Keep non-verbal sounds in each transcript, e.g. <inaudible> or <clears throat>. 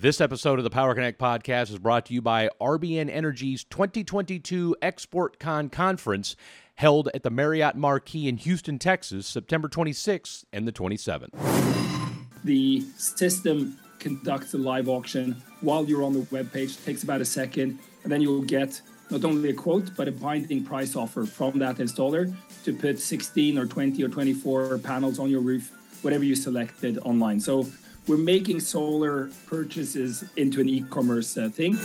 This episode of the Power Connect podcast is brought to you by RBN Energy's 2022 Export Con Conference held at the Marriott Marquis in Houston, Texas, September 26th and the 27th. The system conducts a live auction while you're on the web page. It takes about a second, and then you'll get not only a quote but a binding price offer from that installer to put 16 or 20 or 24 panels on your roof, whatever you selected online. So we're making solar purchases into an e-commerce uh, thing.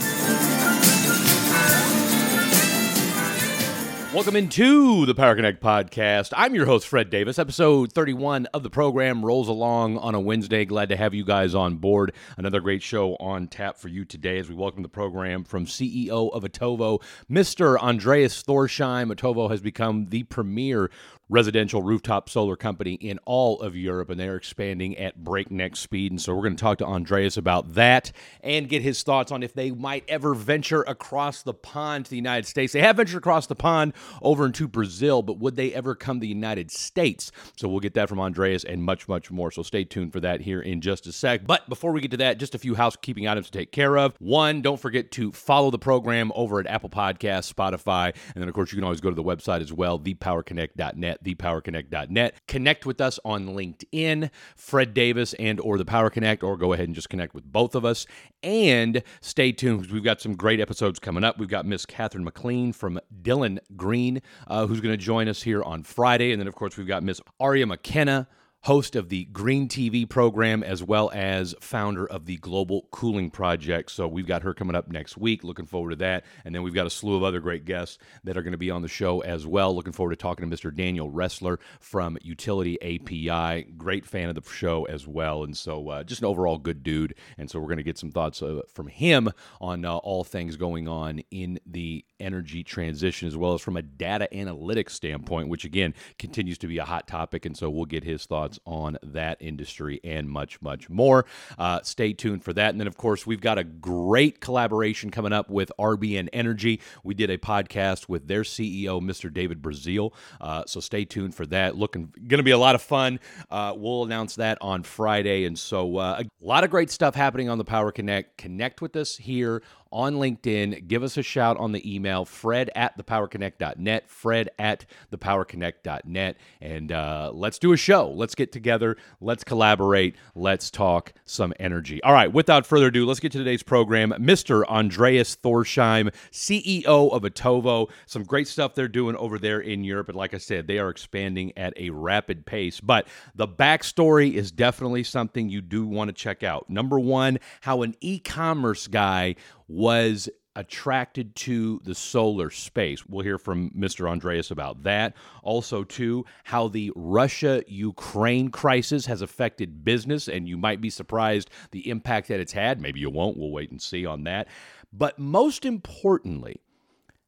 Welcome into the Power Connect podcast. I'm your host, Fred Davis. Episode 31 of the program rolls along on a Wednesday. Glad to have you guys on board. Another great show on tap for you today as we welcome the program from CEO of Otovo, Mr. Andreas Thorsheim. Otovo has become the premier residential rooftop solar company in all of Europe, and they're expanding at breakneck speed. And so we're going to talk to Andreas about that and get his thoughts on if they might ever venture across the pond to the United States. They have ventured across the pond over into Brazil, but would they ever come to the United States? So we'll get that from Andreas and much, much more. So stay tuned for that here in just a sec. But before we get to that, just a few housekeeping items to take care of. One, don't forget to follow the program over at Apple Podcasts, Spotify, and then, of course, you can always go to the website as well, thepowerconnect.net at thepowerconnect.net. Connect with us on LinkedIn, Fred Davis and or the Power Connect, or go ahead and just connect with both of us. And stay tuned because we've got some great episodes coming up. We've got Miss Catherine McLean from Dylan Green, uh, who's going to join us here on Friday. And then, of course, we've got Miss Aria McKenna host of the Green TV program, as well as founder of the Global Cooling Project. So we've got her coming up next week. Looking forward to that. And then we've got a slew of other great guests that are going to be on the show as well. Looking forward to talking to Mr. Daniel Roesler from Utility API. Great fan of the show as well. And so uh, just an overall good dude. And so we're going to get some thoughts uh, from him on uh, all things going on in the energy transition, as well as from a data analytics standpoint, which again continues to be a hot topic. And so we'll get his thoughts on that industry and much, much more. Uh, stay tuned for that. And then, of course, we've got a great collaboration coming up with RBN Energy. We did a podcast with their CEO, Mr. David Braziel. Uh, so stay tuned for that. Looking going to be a lot of fun. Uh, we'll announce that on Friday. And so uh, a lot of great stuff happening on the Power Connect. Connect with us here on LinkedIn. Give us a shout on the email, fred at thepowerconnect.net, fred at thepowerconnect.net. And uh, let's do a show. Let's get together. Let's collaborate. Let's talk some energy. All right, without further ado, let's get to today's program. Mr. Andreas Thorsheim, CEO of Otovo. Some great stuff they're doing over there in Europe. And like I said, they are expanding at a rapid pace. But the backstory is definitely something you do want to check out. Number one, how an e commerce guy was attracted to the solar space. We'll hear from Mr. Andreas about that. Also, too, how the Russia Ukraine crisis has affected business, and you might be surprised the impact that it's had. Maybe you won't. We'll wait and see on that. But most importantly,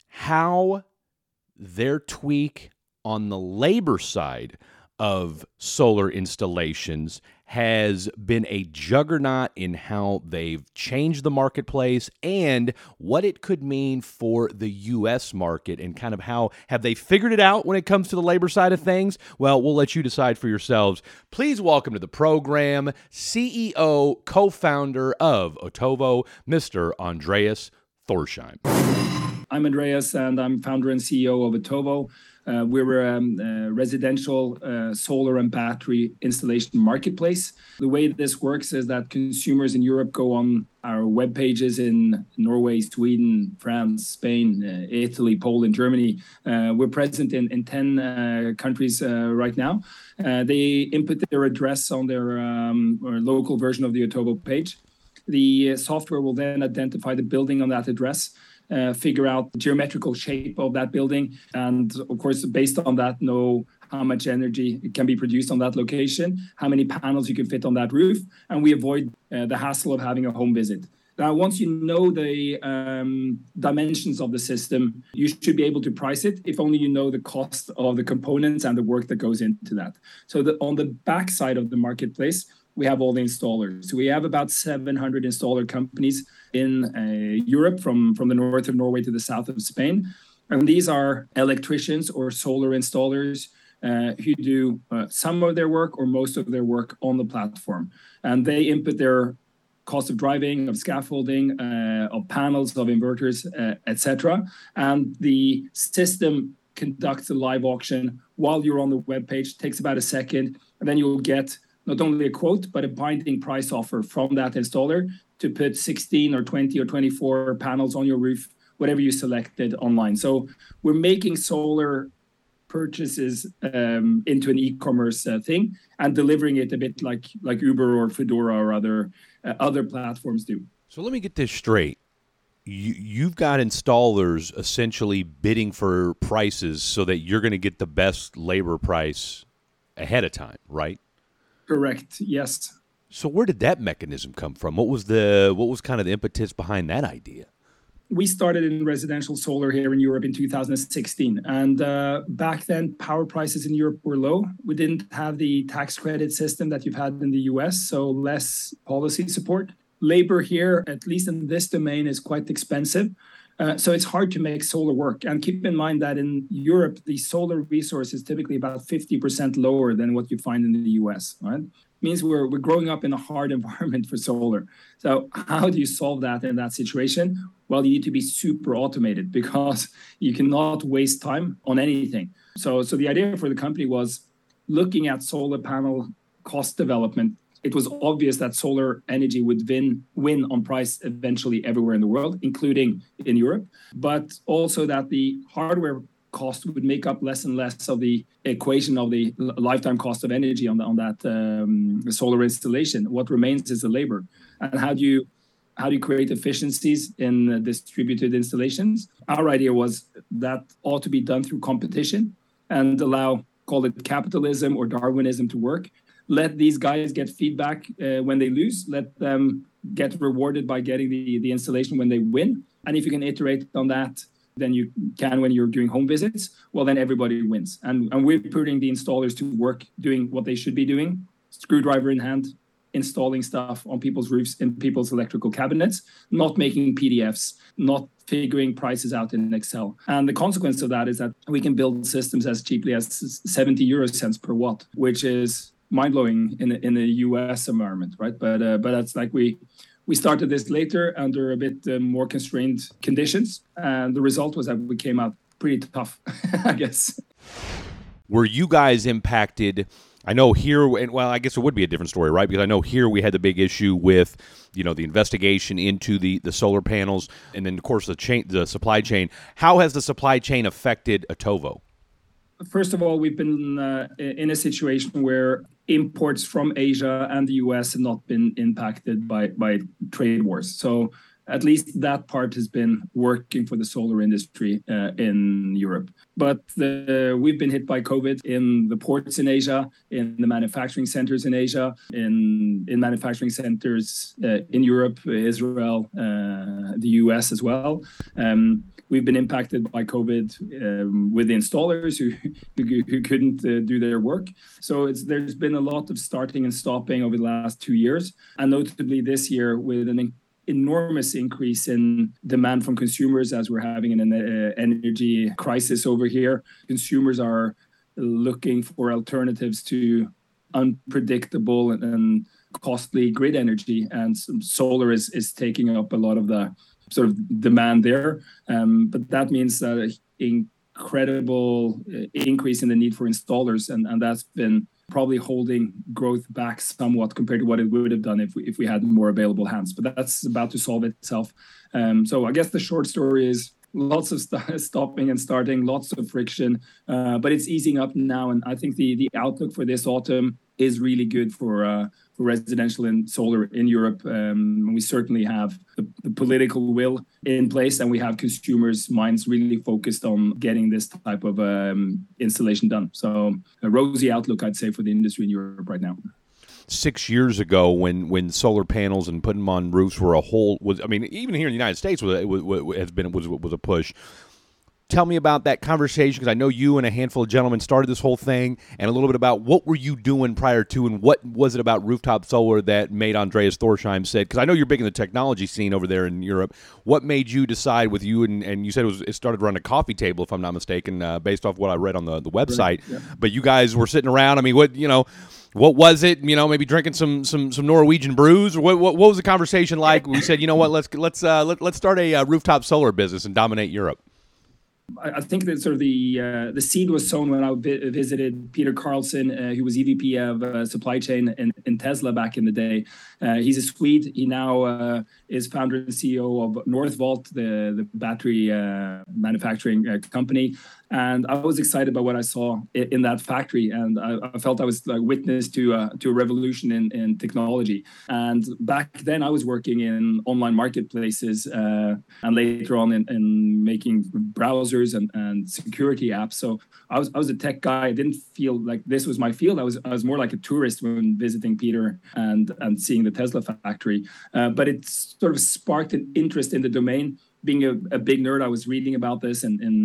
how their tweak on the labor side of solar installations has been a juggernaut in how they've changed the marketplace and what it could mean for the US market and kind of how have they figured it out when it comes to the labor side of things? Well, we'll let you decide for yourselves. Please welcome to the program CEO, co-founder of Otovo, Mr. Andreas Thorsheim. I'm Andreas and I'm founder and CEO of Otovo. Uh, we're a um, uh, residential uh, solar and battery installation marketplace. The way this works is that consumers in Europe go on our web pages in Norway, Sweden, France, Spain, uh, Italy, Poland, Germany. We're present in, in 10 uh, countries right now. they input their address on their um, local version of the Otovo page. The software will then identify the building on that address uh, figure out the geometrical shape of that building, and of course, based on that, know how much energy can be produced on that location, how many panels you can fit on that roof, and we avoid uh, the hassle of having a home visit. Now, once you know the um, dimensions of the system, you should be able to price it if only you know the cost of the components and the work that goes into that. So, the, on the back side of the marketplace, we have all the installers. We have about 700 installer companies in uh, Europe, from, from the north of Norway to the south of Spain. And these are electricians or solar installers uh, who do uh, some of their work or most of their work on the platform. And they input their cost of driving, of scaffolding, uh, of panels, of inverters, uh, etc. And the system conducts a live auction while you're on the web page. Takes about a second, and then you'll get not only a quote but a binding price offer from that installer to put 16 or 20 or 24 panels on your roof, whatever you selected online. So we're making solar purchases um, into an e-commerce uh, thing and delivering it a bit like like Uber or Fedora or other uh, other platforms do. So let me get this straight. You, you've got installers essentially bidding for prices so that you're going to get the best labor price ahead of time, right? Correct. Yes. So where did that mechanism come from? What was the what was kind of the impetus behind that idea? we started in residential solar here in Europe in 2016. And uh, back then, power prices in Europe were low. We didn't have the tax credit system that you've had in the US, so less policy support. Labor here, at least in this domain, is quite expensive. Uh, so it's hard to make solar work. And keep in mind that in Europe, the solar resource is typically about 50% lower than what you find in the US, right? means we're, we're growing up in a hard <laughs> environment for solar. So how do you solve that in that situation? Well, you need to be super automated because <laughs> you cannot waste time on anything. So, so the idea for the company was looking at solar panel cost development. It was obvious that solar energy would win win on price eventually everywhere in the world, including in Europe, but also that the hardware cost would make up less and less of the equation of the lifetime cost of energy on, the, on that um, solar installation. What remains is the labor. And how do you how do you create efficiencies in distributed installations? Our idea was that ought to be done through competition and allow call it capitalism or Darwinism to work. Let these guys get feedback uh, when they lose. Let them get rewarded by getting the, the installation when they win. And if you can iterate on that than you can when you're doing home visits, well, then everybody wins. And, and we're putting the installers to work doing what they should be doing, screwdriver in hand, installing stuff on people's roofs in people's electrical cabinets, not making PDFs, not figuring prices out in Excel. And the consequence of that is that we can build systems as cheaply as 70 euro cents per watt, which is mind blowing in in the US environment, right? But uh, but that's like we we started this later under a bit uh, more constrained conditions, and the result was that we came out pretty tough, <laughs> I guess. Were you guys impacted? I know here, and well, I guess it would be a different story, right? Because I know here we had the big issue with, you know, the investigation into the the solar panels, and then of course the chain, the supply chain. How has the supply chain affected Otovo? First of all, we've been uh, in a situation where imports from Asia and the US have not been impacted by, by trade wars. So at least that part has been working for the solar industry uh, in Europe. But the, we've been hit by COVID in the ports in Asia, in the manufacturing centers in Asia, in in manufacturing centers uh, in Europe, Israel, uh, the US as well. Um, we've been impacted by COVID um, with the installers who who, who couldn't uh, do their work. So there's been a lot of starting and stopping over the last two years, and notably this year with an enormous increase in demand from consumers as we're having an uh, energy crisis over here. Consumers are looking for alternatives to unpredictable and, costly grid energy, and solar is is taking up a lot of the sort of demand there. Um, but that means that incredible uh, increase in the need for installers, and, and that's been probably holding growth back somewhat compared to what it would have done if we, if we had more available hands. But that's about to solve itself. Um, so I guess the short story is lots of st- <laughs> stopping and starting, lots of friction, uh, but it's easing up now. And I think the the outlook for this autumn is really good for uh, for residential and solar in Europe. Um, we certainly have the, the, political will in place, and we have consumers' minds really focused on getting this type of um, installation done. So, a rosy outlook, I'd say, for the industry in Europe right now. Six years ago, when when solar panels and putting them on roofs were a whole was, I mean, even here in the United States, was, was has been was was a push tell me about that conversation because I know you and a handful of gentlemen started this whole thing, and a little bit about what were you doing prior to, and what was it about rooftop solar that made Andreas Thorsheim said? Because I know you're big in the technology scene over there in Europe. What made you decide with you and, and you said it was it started around a coffee table, if I'm not mistaken, uh, based off what I read on the the website. Right. Yeah. But you guys were sitting around. I mean, what you know what was it? You know, maybe drinking some some some Norwegian brews, or what? What, what was the conversation like? We said, you know what, let's let's uh, let, let's start a uh, rooftop solar business and dominate Europe. I think that sort of the uh, the seed was sown when I visited Peter Carlsson, uh, who was EVP of uh, supply chain in, in, Tesla back in the day. Uh, he's a Swede. He now uh, is founder and CEO of Northvolt, the the battery uh, manufacturing company. And I was excited by what I saw in, in that factory, and I, I, felt I was like witness to to a revolution in, in technology. And back then, I was working in online marketplaces, and later on in, in making browsers and, and security apps. So I was I was a tech guy. I didn't feel like this was my field. I was I was more like a tourist when visiting Peter and and seeing the Tesla factory. Uh, but it sort of sparked an interest in the domain. Being a, a big nerd, I was reading about this in, in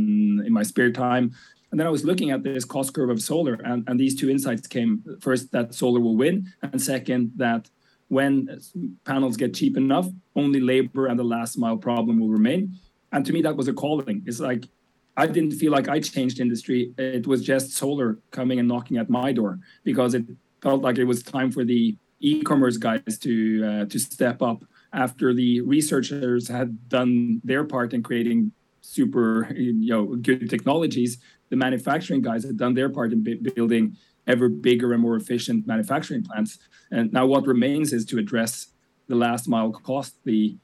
in my spare time. And then I was looking at this cost curve of solar, and, and these two insights came first that solar will win, and second that when panels get cheap enough, only labor and the last mile problem will remain. And to me, that was a calling. It's like I didn't feel like I changed industry. It was just solar coming and knocking at my door because it felt like it was time for the e-commerce guys to uh, to step up after the researchers had done their part in creating super you know good technologies. The manufacturing guys had done their part in building ever bigger and more efficient manufacturing plants. And now what remains is to address the last mile cost, the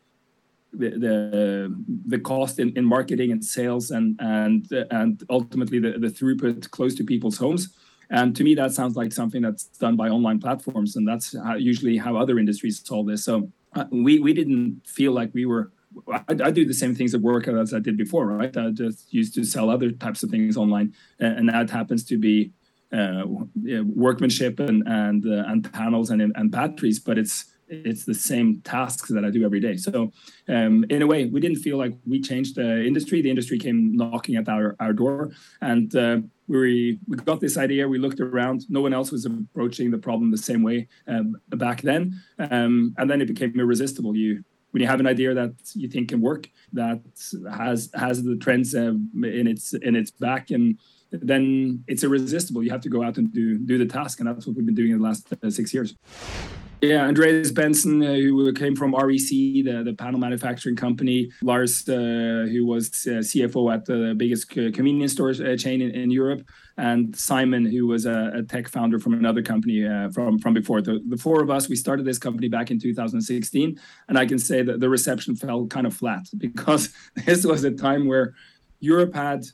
the the, the cost in, in marketing and sales and and and ultimately the, the throughput close to people's homes. And to me, that sounds like something that's done by online platforms, and that's how, usually how other industries solve this. So uh, we we didn't feel like we were. I, I, do the same things at work as I did before, right? I just used to sell other types of things online, and, and that happens to be uh, workmanship and and uh, and panels and and batteries, but it's it's the same tasks that I do every day. So, um, in a way, we didn't feel like we changed the industry. The industry came knocking at our, our door, and uh, we we got this idea. We looked around. No one else was approaching the problem the same way um, back then, um, and then it became irresistible. You when you have an idea that you think can work, that has has the trends uh, in its in its back and then it's irresistible. You have to go out and do do the task, and that's what we've been doing in the last uh, six years. Yeah, Andreas Bentzen, uh, who came from REC, the, the panel manufacturing company. Lars, uh, who was uh, CFO at the biggest convenience store uh, chain in, in, Europe. And Simon, who was a, a tech founder from another company uh, from, from before. The, the, four of us, we started this company back in 2016. And I can say that the reception fell kind of flat <laughs> because this was a time where Europe had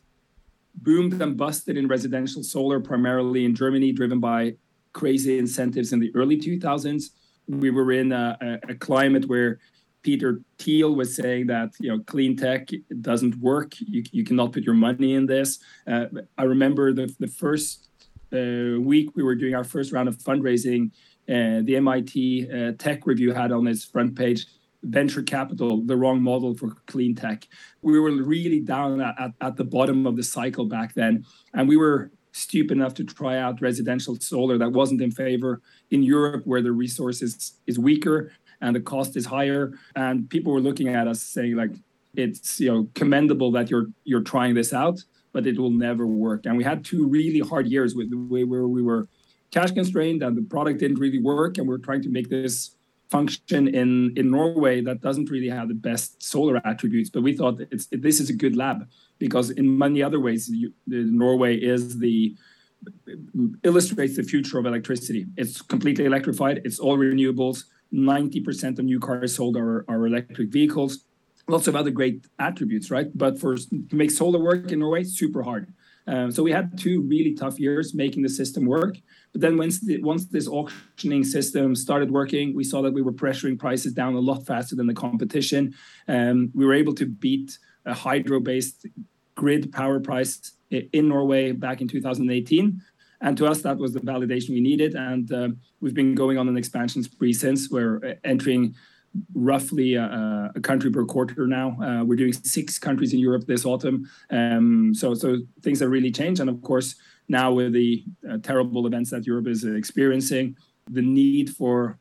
boomed and busted in residential solar, primarily in Germany, driven by crazy incentives in the early 2000s. We were in a, a, climate where Peter Thiel was saying that you know clean tech doesn't work. You, you cannot put your money in this. Uh, I remember the the first uh, week we were doing our first round of fundraising. Uh, the MIT uh, Tech Review had on its front page venture capital, the wrong model for clean tech. We were really down at, at, at the bottom of the cycle back then, and we were stupid enough to try out residential solar that wasn't in favor in Europe, where the resources is weaker and the cost is higher. And people were looking at us saying like, it's you know commendable that you're you're trying this out, but it will never work. And we had two really hard years with the way where we were cash constrained and the product didn't really work, and we we're trying to make this function in in Norway that doesn't really have the best solar attributes. But we thought it's this is a good lab because in many other ways, you, Norway is the illustrates the future of electricity. It's completely electrified. It's all renewables. 90% of new cars sold are, are electric vehicles. Lots of other great attributes, right? But for to make solar work in Norway, super hard. Um, so we had two really tough years making the system work. But then once the, once this auctioning system started working, we saw that we were pressuring prices down a lot faster than the competition. Um, we were able to beat a hydro-based grid power price in Norway back in 2018. And to us, that was the validation we needed. And uh, we've been going on an expansion spree since. We're entering roughly a, a, country per quarter now. Uh, we're doing six countries in Europe this autumn. Um, so, so things have really changed. And of course, now with the uh, terrible events that Europe is experiencing, the need for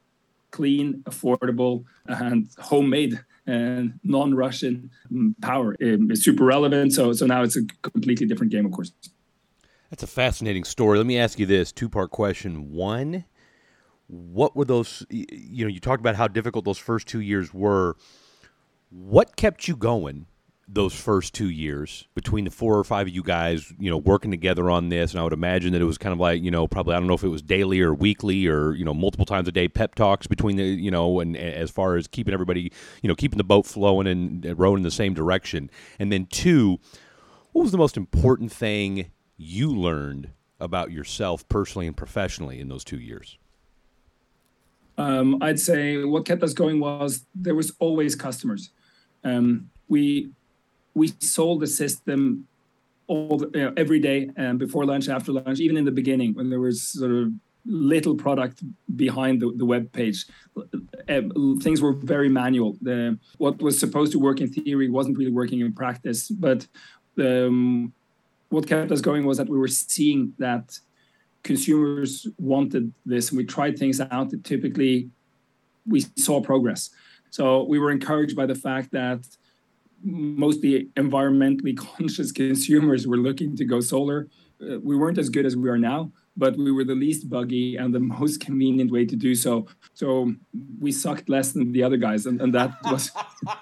clean, affordable, and homemade and non-Russian power um, is super relevant. So, so now it's a completely different game, of course. That's a fascinating story. Let me ask you this two-part question. One what were those you know you talked about how difficult those first two years were what kept you going those first two years between the four or five of you guys you know working together on this and i would imagine that it was kind of like you know probably i don't know if it was daily or weekly or you know multiple times a day pep talks between the you know and as far as keeping everybody you know keeping the boat flowing and rowing in the same direction and then two what was the most important thing you learned about yourself personally and professionally in those two years um, I'd say what kept us going was there was always customers. Um, we we sold the system all the, you know, every day and before lunch, after lunch, even in the beginning when there was sort of little product behind the, the web page. Uh, things were very manual. The, what was supposed to work in theory wasn't really working in practice. But um, what kept us going was that we were seeing that consumers wanted this we tried things out typically we saw progress so we were encouraged by the fact that mostly environmentally <laughs> conscious consumers were looking to go solar uh, we weren't as good as we are now but we were the least buggy and the <laughs> most convenient way to do so so we sucked less than the other guys and, and that was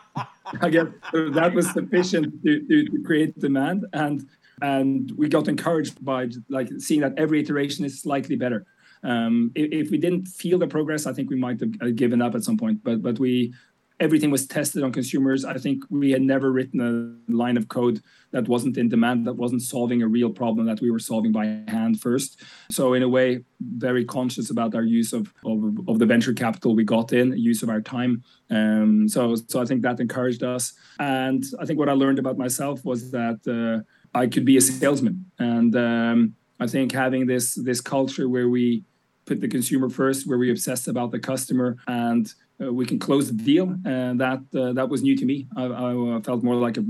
<laughs> i guess that was sufficient to, to, to create demand and and we got encouraged by like seeing that every iteration is slightly better. Um, if, if, we didn't feel the progress, I think we might have uh, given up at some point. But but we everything was tested on consumers. I think we had never written a line of code that wasn't in demand, that wasn't solving a real problem that we were solving by hand first. So in a way, very conscious about our use of of, of the venture capital we got in, use of our time. Um, so so I think that encouraged us. And I think what I learned about myself was that. Uh, I could be a salesman. And um, I think having this this culture where we put the consumer first, where we obsess about the customer, and we can close the deal, and that uh, that was new to me. I, I felt more like a,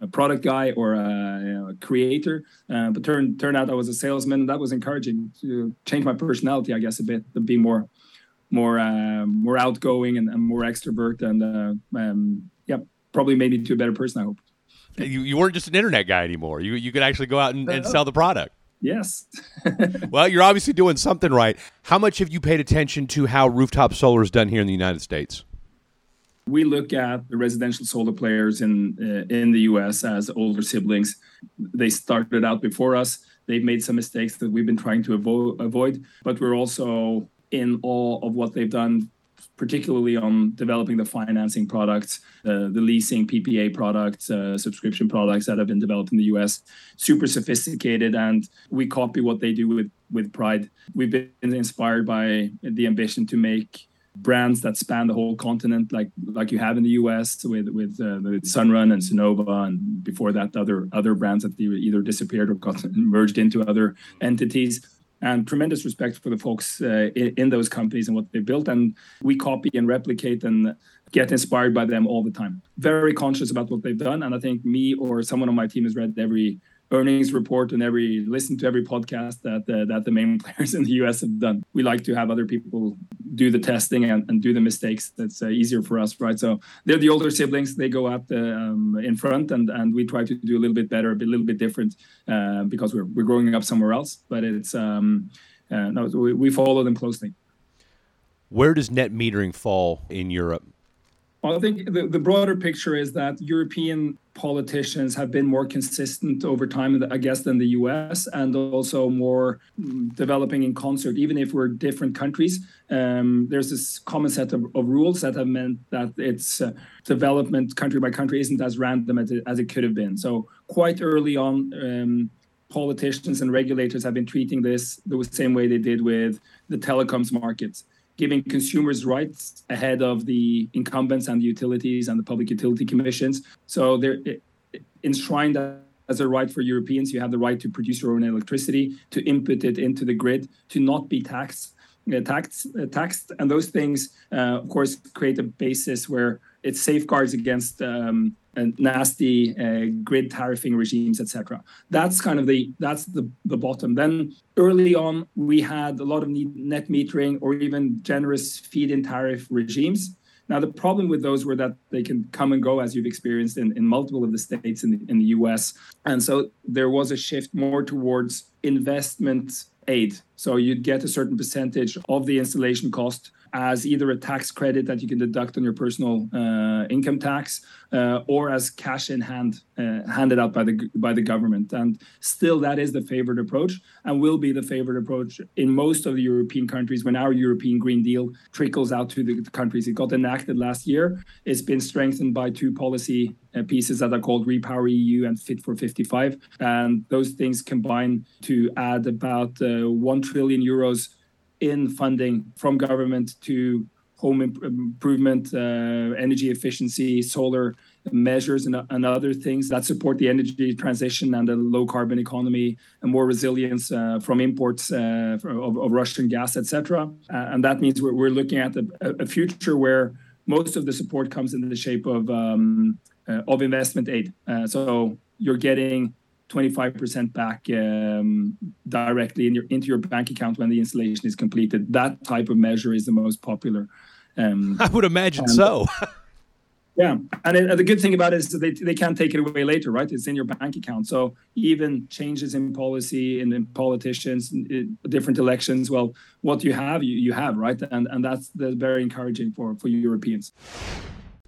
a product guy or a, a creator, uh, but turned turned out I was a salesman. and That was encouraging to change my personality, I guess, a bit to be more more uh, more outgoing and, and, more extrovert, and uh, um, yeah, probably made me to a better person. I hope you, you weren't just an internet guy anymore. You you could actually go out and, and sell the product. Yes. <laughs> well, you're obviously doing something right. How much have you paid attention to how rooftop solar is done here in the United States? We look at the residential solar players in uh, in the U.S. as older siblings. They started out before us. They've made some mistakes that we've been trying to avo- avoid, but we're also in awe of what they've done particularly on developing the financing products, uh, the leasing PPA products, uh, subscription products that have been developed in the US. Super sophisticated, and we copy what they do with with pride. We've been inspired by the ambition to make brands that span the whole continent, like like you have in the US with with, uh, with Sunrun and Sunnova, and before that other other brands that either disappeared or got <laughs> merged into other entities and tremendous respect for the folks uh, in, in, those companies and what they built. And we copy and replicate and get inspired by them all the time. Very conscious about what they've done. And I think me or someone on my team has read every earnings report and every listen to every podcast that uh, that the main <laughs> players in the US have done. We like to have other people do the testing and, and do the mistakes. That's uh, easier for us, right? So they're the older siblings. They go up um, in front, and and we try to do a little bit better, a little bit different, uh, because we're we're growing up somewhere else. But it's um, uh, no, we, we follow them closely. Where does net metering fall in Europe? Well, I think the, the broader picture is that European politicians have been more consistent over time, I guess, than the US, and also more mm, developing in concert, even if we're different countries. Um, there's this common set of, of, rules that have meant that its uh, development country by country isn't as random as it, as it could have been. So, quite early on, um, politicians and regulators have been treating this the same way they did with the telecoms markets giving consumers rights ahead of the incumbents and the utilities and the public utility commissions. So they're enshrined as a right for Europeans. You have the right to produce your own electricity, to input it into the grid, to not be taxed. Uh, taxed, uh, taxed, and those things, uh, of course, create a basis where it safeguards against um, nasty uh, grid tariffing regimes, etc. That's kind of the that's the, the bottom. Then early on, we had a lot of net metering or even generous feed-in tariff regimes. Now, the problem with those were that they can come and go, as you've experienced in, in multiple of the states in the, in the US. And so there was a shift more towards investment aid. So you'd get a certain percentage of the installation cost as either a tax credit that you can deduct on your personal uh, income tax uh, or as cash in hand uh, handed out by the by the government. And still that is the favored approach and will be the favored approach in most of the European countries. When our European Green Deal trickles out to the countries it got enacted last year. It's been strengthened by two policy uh, pieces that are called Repower EU and Fit for 55 and those things combine to add about uh, 1 trillion euros in funding from government to home improvement, uh, energy efficiency, solar measures, and, and, other things that support the energy transition and the low carbon economy and more resilience uh, from imports uh, of, of, Russian gas, etc. Uh, and that means we're, we're looking at a, a, future where most of the support comes in the shape of um, uh, of investment aid. Uh, so you're getting 25% back um, directly in your, into your bank account when the installation is completed. That type of measure is the most popular. Um, <laughs> I would imagine and, so. <laughs> yeah, and, it, and, the good thing about it is that they, they can't take it away later, right? It's in your bank account. So even changes in policy and in politicians, in different elections, well, what you have, you, you have, right? And and that's, that's very encouraging for for Europeans.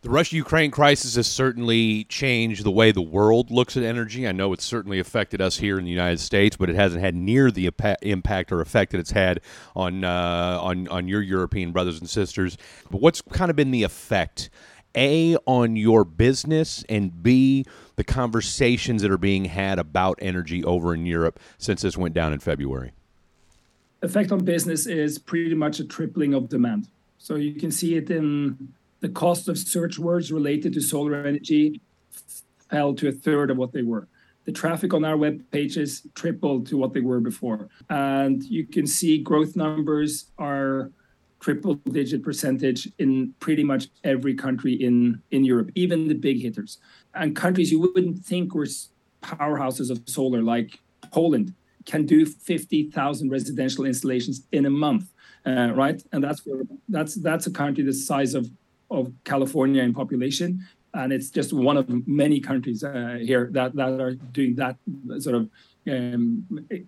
The Russia Ukraine crisis has certainly changed the way the world looks at energy. I know it's certainly affected us here in the United States, but it hasn't had near the impact or effect that it's had on, uh, on, on your European brothers and sisters. But what's kind of been the effect, A, on your business, and B, the conversations that are being had about energy over in Europe since this went down in February? Effect on business is pretty much a tripling of demand. So you can see it in the cost of search words related to solar energy fell to a third of what they were. The traffic on our web pages tripled to what they were before. And you can see growth numbers are triple digit percentage in pretty much every country in, in Europe, even the big hitters. And countries you wouldn't think were powerhouses of solar, like Poland, can do 50,000 residential installations in a month. Uh, right, and that's where that's that's a country the size of of California in population, and it's just one of many countries uh, here that that are doing that sort of um,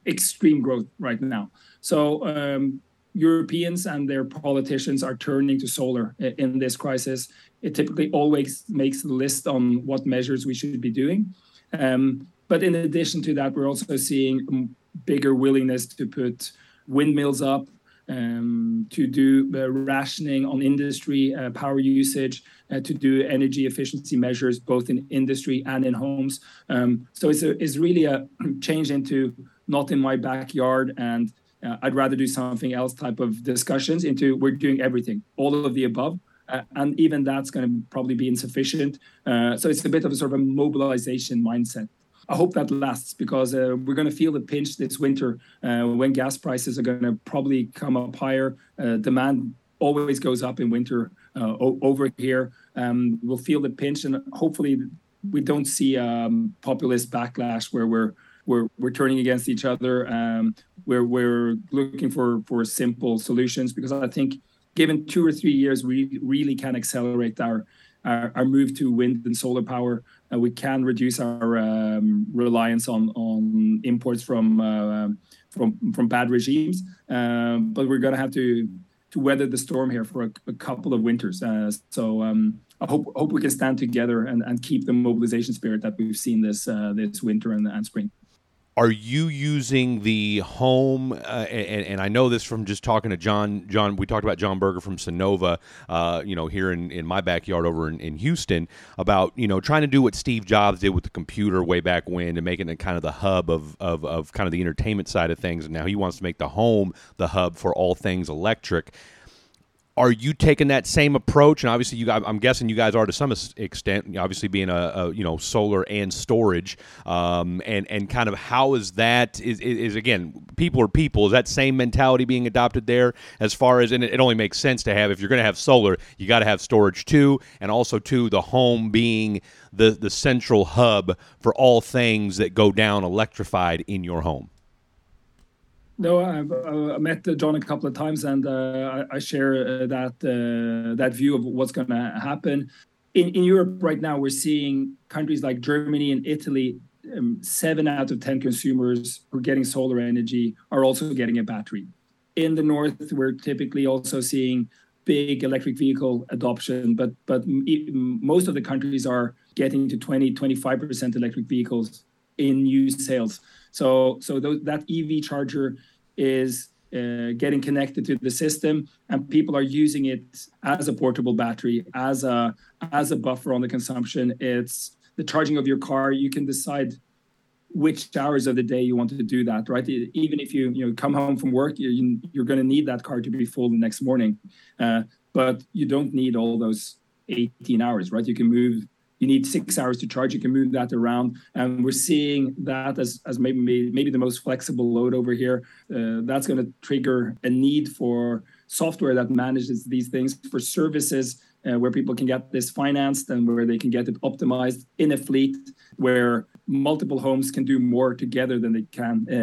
extreme growth right now. So um, Europeans and their politicians are turning to solar in this crisis. It typically always makes the list on what measures we should be doing. Um, but in addition to that, we're also seeing bigger willingness to put windmills up, um, to do uh, rationing on industry uh, power usage, uh, to do energy efficiency measures both in industry and in homes. Um, so it's, a, it's really a <clears throat> change into not in my backyard and uh, I'd rather do something else type of discussions into we're doing everything, all of the above. Uh, and even that's going to probably be insufficient. Uh, so it's a bit of a sort of a mobilization mindset. I hope that lasts because uh, we're going to feel the pinch this winter uh, when gas prices are going to probably come up higher. Uh, demand always goes up in winter uh, o- over here. Um, we'll feel the pinch, and hopefully, we don't see um, populist backlash where we're we're we're turning against each other. Um, where we're looking for for simple solutions because I think given two or three years, we really can accelerate our our, our move to wind and solar power uh, we can reduce our um, reliance on on imports from uh, from from bad regimes. Um, but we're going to have to to weather the storm here for a, a couple of winters. Uh, so um, I hope hope we can stand together and, and keep the mobilization spirit that we've seen this uh, this winter and, and spring are you using the home uh, and, and, i know this from just talking to john john we talked about john berger from Sunnova uh, you know here in, in my backyard over in, in, houston about you know trying to do what steve jobs did with the computer way back when and making it kind of the hub of, of, of kind of the entertainment side of things. And now he wants to make the home the hub for all things electric are you taking that same approach? And obviously, you guys, I'm guessing you guys are to some extent, obviously being a, a you know solar and storage, um, and and kind of how is that is, is again people are people. Is that same mentality being adopted there as far as and it, it only makes sense to have if you're going to have solar, you got to have storage too, and also too the home being the the central hub for all things that go down electrified in your home. No, I've, uh, met John a couple of times, and uh, I, I, share uh, that uh, that view of what's going to happen. In, in Europe right now, we're seeing countries like Germany and Italy. Um, seven out of ten consumers who are getting solar energy are also getting a battery. In the north, we're typically also seeing big electric vehicle adoption, but but most of the countries are getting to 20, 25% electric vehicles in new sales. So so th- that EV charger is uh, getting connected to the system and people are using it as a portable battery as a as a buffer on the consumption. It's the charging of your car. You can decide which hours of the day you want to do that right? Even if you you know come home from work you, you're going to need that car to be full the next morning. Uh, but you don't need all those 18 hours right? You can move you need six hours to charge. You can move that around, and we're seeing that as, as maybe maybe the most flexible load over here. Uh, that's going to trigger a need for software that manages these things for services uh, where people can get this financed and where they can get it optimized in a fleet where multiple homes can do more together than they can uh,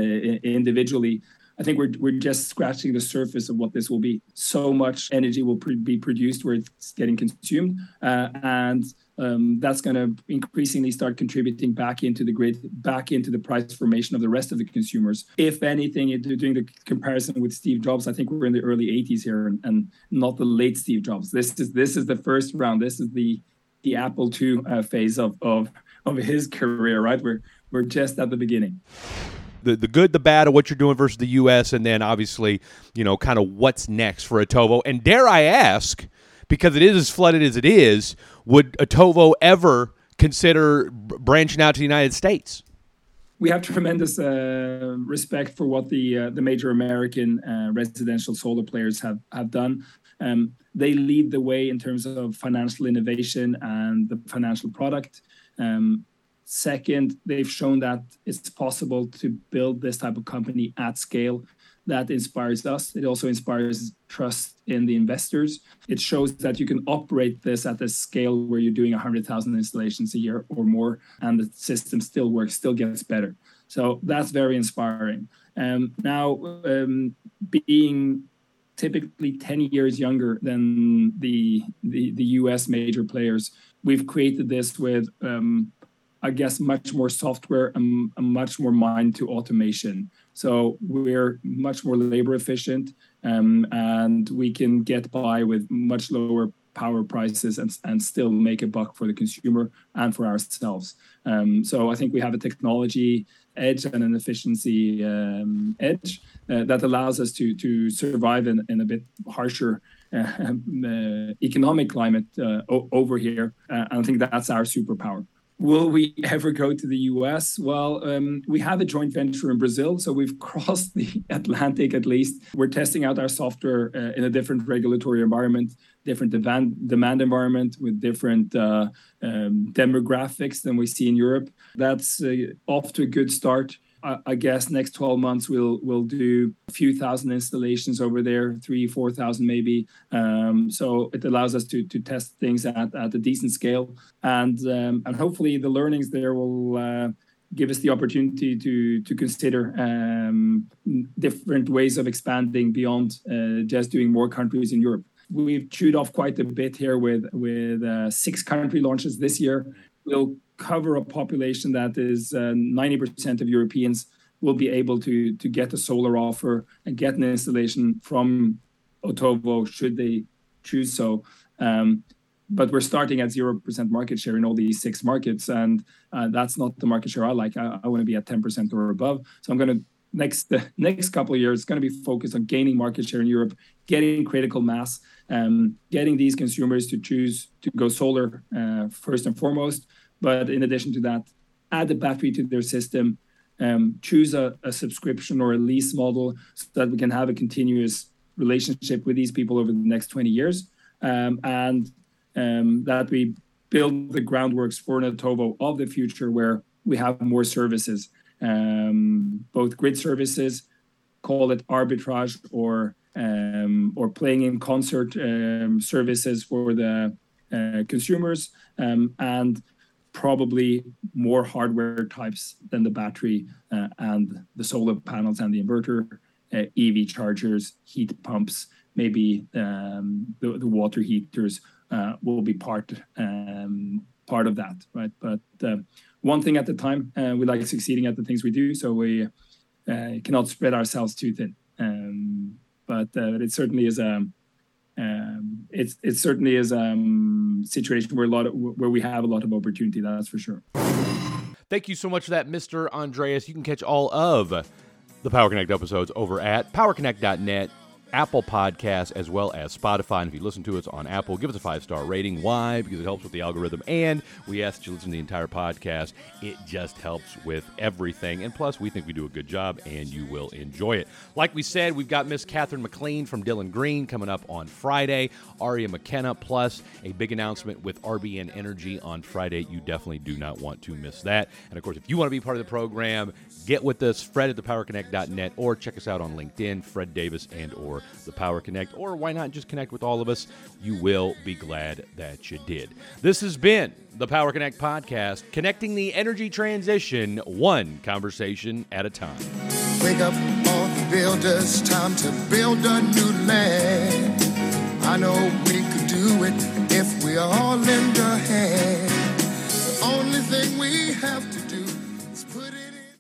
individually. I think we're, we're just scratching the surface of what this will be. So much energy will pre- be produced where it's getting consumed. Uh, and um, that's going to increasingly start contributing back into the grid, back into the price formation of the rest of the consumers. If anything, doing the comparison with Steve Jobs, I think we're in the early 80s here and, and not the late Steve Jobs. This is this is the first round. This is the the Apple II uh, phase of, of of his career, right? We're we're just at the beginning the, the good, the bad of what you're doing versus the U.S., and then obviously, you know, kind of what's next for Otovo. And dare I ask, because it is as flooded as it is, would Otovo ever consider branching out to the United States? We have tremendous uh, respect for what the uh, the major American uh, residential solar players have have done. Um, they lead the way in terms of financial innovation and the financial product. Um, second, they've shown that it's possible to build this type of company at scale that inspires us. It also inspires trust in the investors. It shows that you can operate this at a scale where you're doing 100,000 installations a year or more, and the system still works, still gets better. So that's very inspiring. Um, now, um, being typically 10 years younger than the, the, the US major players, we've created this with um, I guess, much more software and, much more mind to automation. So we're much more labor efficient um, and we can get by with much lower power prices and, and still make a buck for the consumer and for ourselves. Um, so I think we have a technology edge and an efficiency um, edge uh, that allows us to to survive in, in a bit harsher uh, <laughs> uh, economic climate uh, over here. Uh, and I think that's our superpower. Will we ever go to the US? Well, um, we have a joint venture in Brazil, so we've <laughs> crossed the Atlantic at least. We're testing out our software uh, in a different regulatory environment, different demand, demand environment with different uh, um, demographics than we see in Europe. That's uh, off to a good start. I guess next 12 months we'll we'll do a few thousand installations over there, three, four thousand maybe. Um, so it allows us to to test things at, at a decent scale, and um, and hopefully the learnings there will. Uh, give us the opportunity to to consider um, different ways of expanding beyond uh, just doing more countries in Europe. We've chewed off quite a bit here with with uh, six country launches this year. We'll cover a population that is uh, 90% of Europeans will be able to to get a solar offer and get an installation from Otovo should they choose so. Um, but we're starting at 0% market share in all these six markets and uh, that's not the market share i like i, I want to be at 10% or above so i'm going to next the <laughs> next couple of years going to be focused on gaining market share in europe getting critical mass um, getting these consumers to choose to go solar uh, first and foremost but in addition to that, add a battery to their system, um, choose a, a, subscription or a lease model so that we can have a continuous relationship with these people over the next 20 years, um, and um, that we build the groundworks for an Otovo of the future where we have more services, um, both grid services, call it arbitrage or um, or playing in concert um, services for the uh, consumers, um, and probably more hardware types than the battery uh, and the solar panels and the inverter, uh, EV chargers, heat pumps, maybe um, the, the, water heaters uh, will be part um, part of that, right? But uh, one thing at a time. Uh, we like succeeding at the things we do, so we uh, cannot spread ourselves too thin. Um, but it certainly is a um, it's it certainly is a um, situation where a lot of where we have a lot of opportunity. That's for sure. Thank you so much for that, Mr. Andreas. You can catch all of the Power Connect episodes over at powerconnect.net Apple Podcasts as well as Spotify. And if you listen to us on Apple, give us a five star rating. Why? Because it helps with the algorithm. And we ask that you listen to the entire podcast. It just helps with everything. And plus, we think we do a good job and you will enjoy it. Like we said, we've got Miss Catherine McLean from Dylan Green coming up on Friday. Aria McKenna, plus a big announcement with RBN Energy on Friday. You definitely do not want to miss that. And of course, if you want to be part of the program, get with us, Fred at thepowerconnect.net, or check us out on LinkedIn, Fred Davis and or the Power Connect, or why not just connect with all of us? You will be glad that you did. This has been the Power Connect podcast, connecting the energy transition one conversation at a time. Wake up all the builders, time to build a new land. I know we could do it if we all lend a hand. The only thing we have to